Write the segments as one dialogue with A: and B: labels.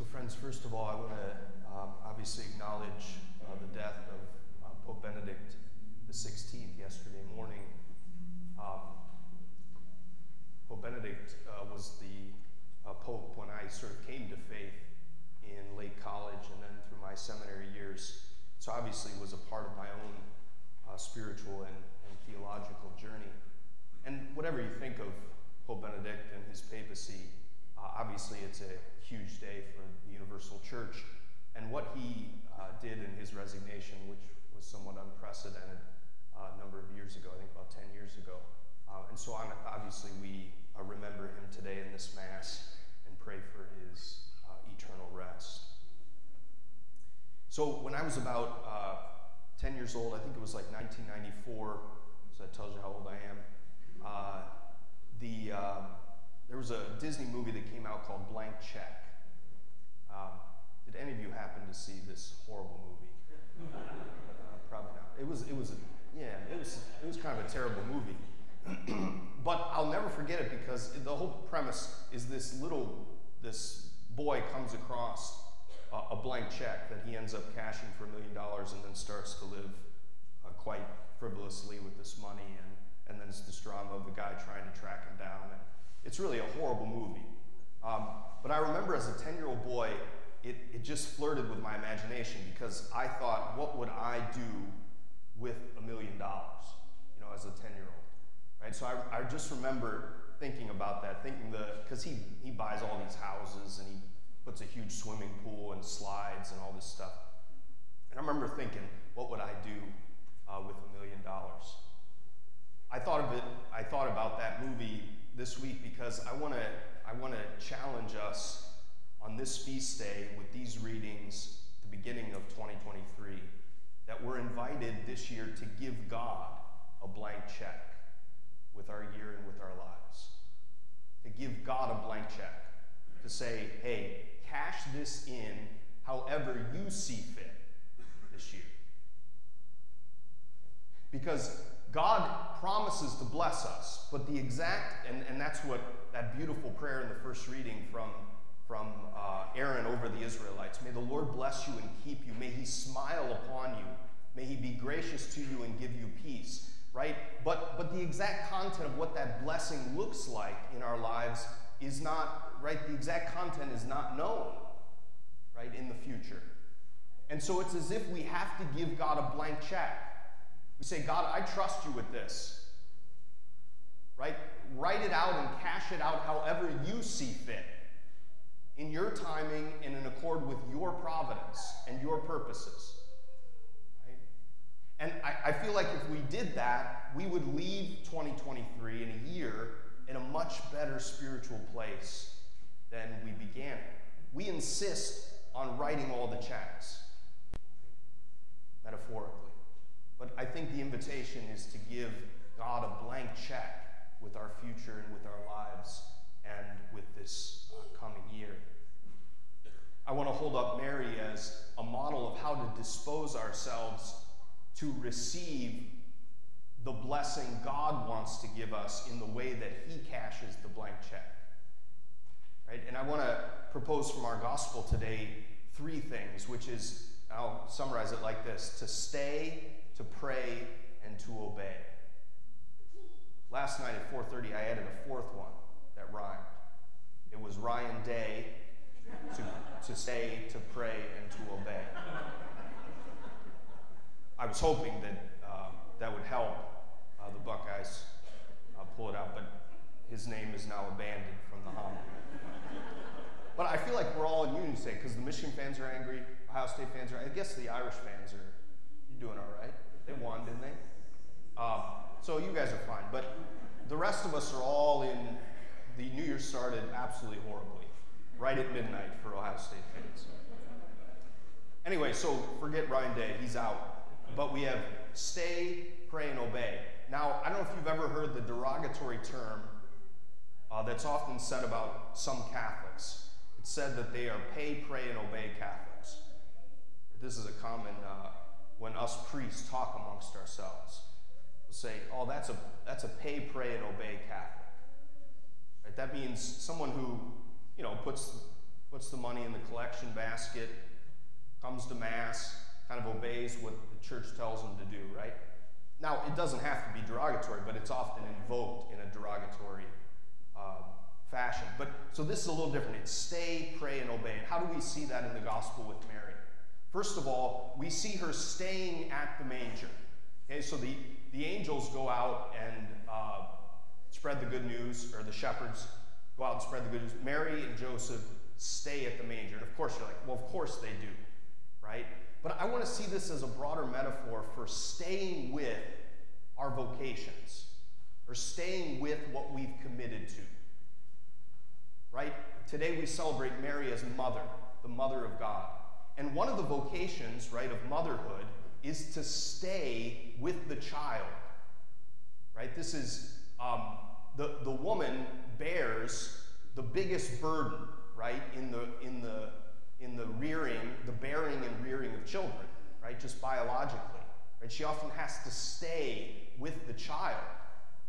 A: So, friends, first of all, I want to um, obviously acknowledge uh, the death of uh, Pope Benedict XVI yesterday morning. Um, Pope Benedict uh, was the uh, Pope when I sort of came to faith in late college and then through my seminary years. So, obviously, was a part of my own uh, spiritual and, and theological journey. And whatever you think of Pope Benedict and his papacy, uh, obviously it's a huge day for the Universal Church. And what he uh, did in his resignation, which was somewhat unprecedented uh, a number of years ago, I think about 10 years ago. Uh, and so on, obviously we uh, remember him today in this Mass and pray for his uh, eternal rest. So when I was about 10 years old, I think it was like 1994, so that tells you how old I am. the there was a Disney movie that came out called Blank Check. Um, did any of you happen to see this horrible movie? Uh, probably not. It was, it was, a, yeah, it was, it was kind of a terrible movie. but I'll never forget it because the whole premise is this little, this boy comes across a, blank check that he ends up cashing for a million dollars and then starts to live uh, quite frivolously with this money. And, and then it's this drama of the guy trying to track him down. And, it's really a horrible movie. Um, but I remember as a 10 year old boy, it, it just flirted with my imagination because I thought, what would I do with a million dollars, you know, as a 10 year old? Right? So I, I just remember thinking about that, thinking the, because he, he buys all these houses and he puts a huge swimming pool and slides and all this stuff. And I remember thinking, what would I do uh, with a million dollars? I thought of it, I thought about that movie this week because I want to I want to challenge us on this feast day with these readings the beginning of 2023 that we're invited this year to give God a blank check with our year and with our lives. To give God a blank check. To say, hey, cash this in however you see fit this year. Because God promises to bless us, but the exact, and, and that's what that beautiful prayer in the first reading from, from uh, Aaron over the Israelites. May the Lord bless you and keep you. May he smile upon you. May he be gracious to you and give you peace, right? But, but the exact content of what that blessing looks like in our lives is not, right? The exact content is not known, right, in the future. And so it's as if we have to give God a blank check we say, God, I trust you with this. Right? Write it out and cash it out however you see fit. In your timing and in accord with your providence and your purposes. Right? And I, I feel like if we did that, we would leave 2023 in a year in a much better spiritual place than we began. We insist on writing all the checks, metaphorically. But I think the invitation is to give God a blank check with our future and with our lives and with this uh, coming year. I want to hold up Mary as a model of how to dispose ourselves to receive the blessing God wants to give us in the way that He cashes the blank check. Right? And I want to propose from our gospel today three things, which is, I'll summarize it like this to stay, to pray, and to obey. Last night at 4:30, I added a fourth one that rhymed. It was Ryan Day to, to say, to pray, and to obey. I was hoping that uh, that would help uh, the Buckeyes uh, pull it out, but his name is now abandoned from the homily. but I feel like we're all in today because the Michigan fans are angry, Ohio State fans are. I guess the Irish fans are doing all right. They won, didn't they? Um, so you guys are fine. But the rest of us are all in. The New Year started absolutely horribly, right at midnight for Ohio State fans. Anyway, so forget Ryan Day, he's out. But we have stay, pray, and obey. Now, I don't know if you've ever heard the derogatory term uh, that's often said about some Catholics. It's said that they are pay, pray, and obey Catholics. This is a common uh, when us priests talk amongst ourselves. We'll say, oh, that's a, that's a pay, pray, and obey Catholic. Right? That means someone who, you know, puts puts the money in the collection basket, comes to Mass, kind of obeys what the church tells them to do, right? Now, it doesn't have to be derogatory, but it's often invoked in a derogatory uh, fashion. But so this is a little different. It's stay, pray, and obey. And how do we see that in the gospel with Mary? First of all, we see her staying at the manger. Okay, so the, the angels go out and uh, spread the good news, or the shepherds go out and spread the good news. Mary and Joseph stay at the manger. And of course, you're like, well, of course they do, right? But I want to see this as a broader metaphor for staying with our vocations, or staying with what we've committed to. Right? Today we celebrate Mary as mother, the mother of God. And one of the vocations, right, of motherhood is to stay with the child. Right? This is um, the, the woman bears the biggest burden, right, in the, in, the, in the rearing, the bearing and rearing of children, right, just biologically. Right? She often has to stay with the child,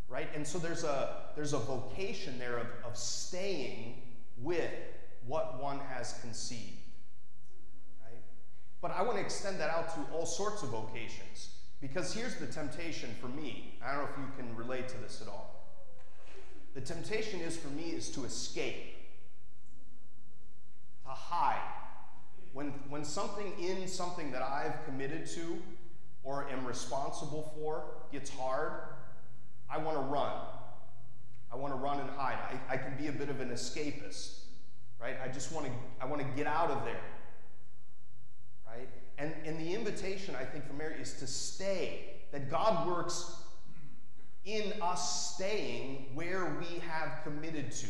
A: right? And so there's a, there's a vocation there of, of staying with what one has conceived. But I want to extend that out to all sorts of vocations. Because here's the temptation for me. I don't know if you can relate to this at all. The temptation is for me is to escape, to hide. When, when something in something that I've committed to or am responsible for gets hard, I want to run. I want to run and hide. I, I can be a bit of an escapist, right? I just want to, I want to get out of there. And, and the invitation, I think, for Mary is to stay, that God works in us staying where we have committed to.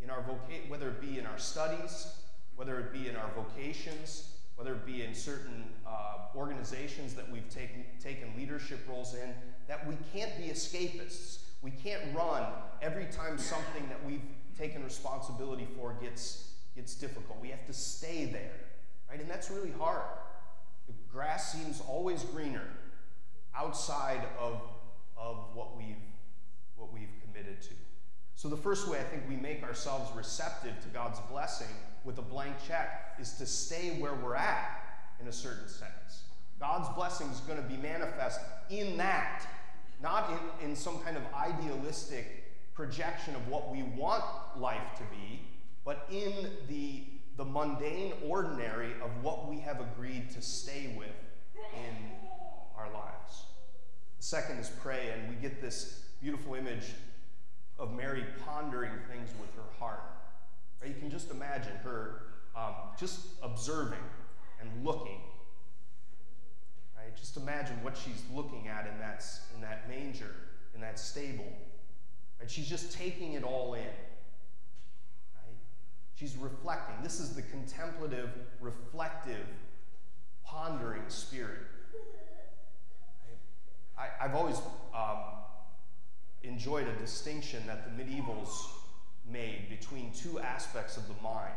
A: In our voca- whether it be in our studies, whether it be in our vocations, whether it be in certain uh, organizations that we've taken, taken leadership roles in, that we can't be escapists. We can't run every time something that we've taken responsibility for gets, gets difficult. We have to stay there. Right? And that's really hard. The grass seems always greener outside of, of what, we've, what we've committed to. So, the first way I think we make ourselves receptive to God's blessing with a blank check is to stay where we're at in a certain sense. God's blessing is going to be manifest in that, not in, in some kind of idealistic projection of what we want life to be, but in the the mundane ordinary of what we have agreed to stay with in our lives. The second is pray, and we get this beautiful image of Mary pondering things with her heart. Right? You can just imagine her um, just observing and looking. Right? Just imagine what she's looking at in that, in that manger, in that stable. Right? She's just taking it all in. She's reflecting. This is the contemplative, reflective, pondering spirit. I, have always um, enjoyed a distinction that the medievals made between two aspects of the mind.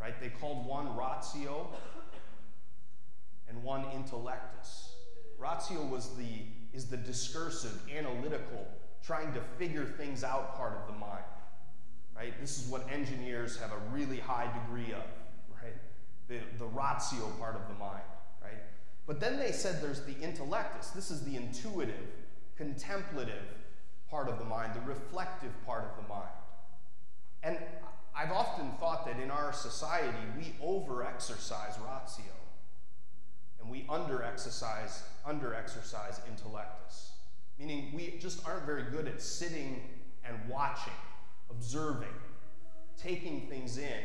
A: Right? They called one ratio and one intellectus. Ratio was the is the discursive, analytical, trying to figure things out part of the mind right? This is what engineers have a really high degree of, right? The, the ratio part of the mind, right? But then they said there's the intellectus. This is the intuitive, contemplative part of the mind, the reflective part of the mind. And I've often thought that in our society, we over exercise ratio and we under exercise, under exercise intellectus. Meaning we just aren't very good at sitting and watching observing, taking things in.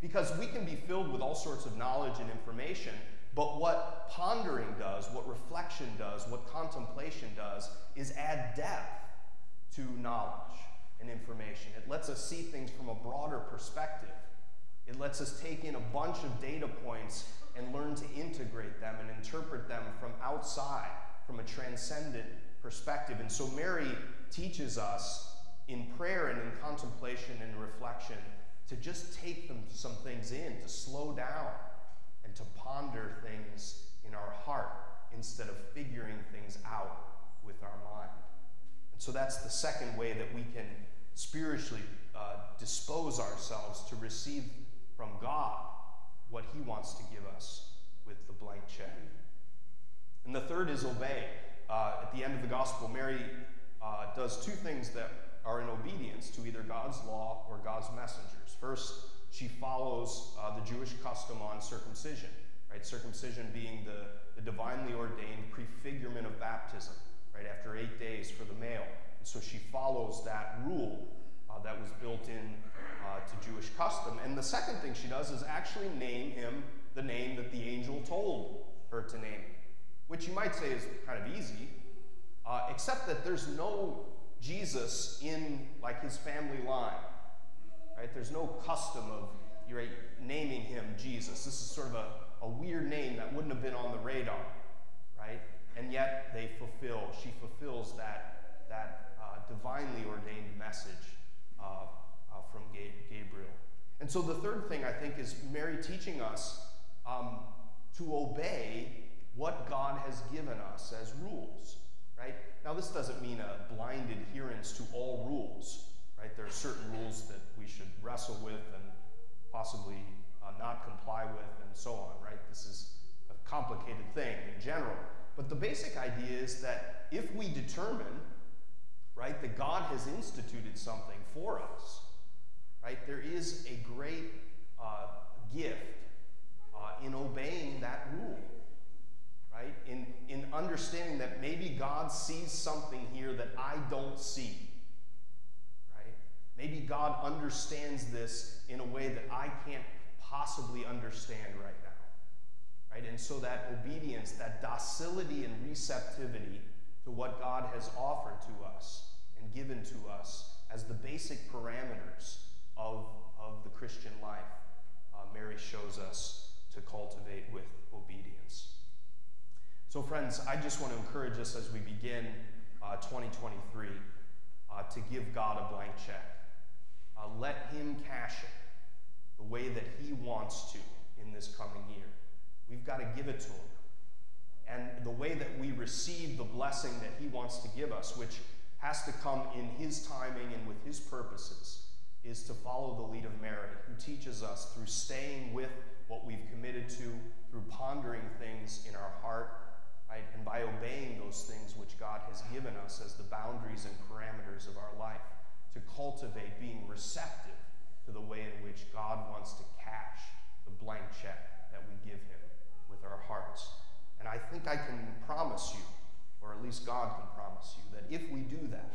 A: Because we can be filled with all sorts of knowledge and information, but what pondering does, what reflection does, what contemplation does, is add depth to knowledge and information. It lets us see things from a broader perspective. It lets us take in a bunch of data points and learn to integrate them and interpret them from outside, from a transcendent perspective. And so Mary teaches us in prayer and in contemplation and reflection to just take them some things in, to slow down and to ponder things in our heart instead of figuring things out with our mind. And so that's the second way that we can spiritually uh, dispose ourselves to receive from God what He wants to give us with the blank check. And the third is obey. Uh, at the end of the gospel, Mary uh, does two things that are in obedience to either God's law or God's messengers. First, she follows uh, the Jewish custom on circumcision, right? Circumcision being the, the divinely ordained prefigurement of baptism, right? After eight days for the male. And so she follows that rule uh, that was built in uh, to Jewish custom. And the second thing she does is actually name him the name that the angel told her to name, which you might say is kind of easy, uh, except that there's no Jesus in like his family line. Right? There's no custom of right, naming him Jesus. This is sort of a, a weird name that wouldn't have been on the radar, right? And yet they fulfill, she fulfills that, that uh, divinely ordained message uh, uh, from Gabriel. And so the third thing I think is Mary teaching us um, to obey what God has given us as rules, right? Now, this doesn't mean a blind adherence to all rules, right? There are certain rules that we should wrestle with and possibly uh, not comply with and so on, right? This is a complicated thing in general. But the basic idea is that if we determine, right, that God has instituted something for us, right, there is a great uh, gift uh, in obeying that rule right? In, in understanding that maybe God sees something here that I don't see, right? Maybe God understands this in a way that I can't possibly understand right now, right? And so that obedience, that docility and receptivity to what God has offered to us and given to us as the basic parameters of, of the Christian life, uh, Mary shows us to cultivate with obedience. So, friends, I just want to encourage us as we begin uh, 2023 uh, to give God a blank check. Uh, let Him cash it the way that He wants to in this coming year. We've got to give it to Him. And the way that we receive the blessing that He wants to give us, which has to come in His timing and with His purposes, is to follow the lead of Mary, who teaches us through staying with what we've committed to, through pondering things in our heart right? And by obeying those things which God has given us as the boundaries and parameters of our life, to cultivate being receptive to the way in which God wants to cash the blank check that we give Him with our hearts. And I think I can promise you, or at least God can promise you, that if we do that,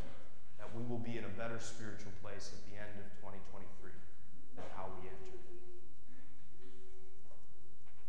A: that we will be in a better spiritual place at the end of 2023 than how we entered.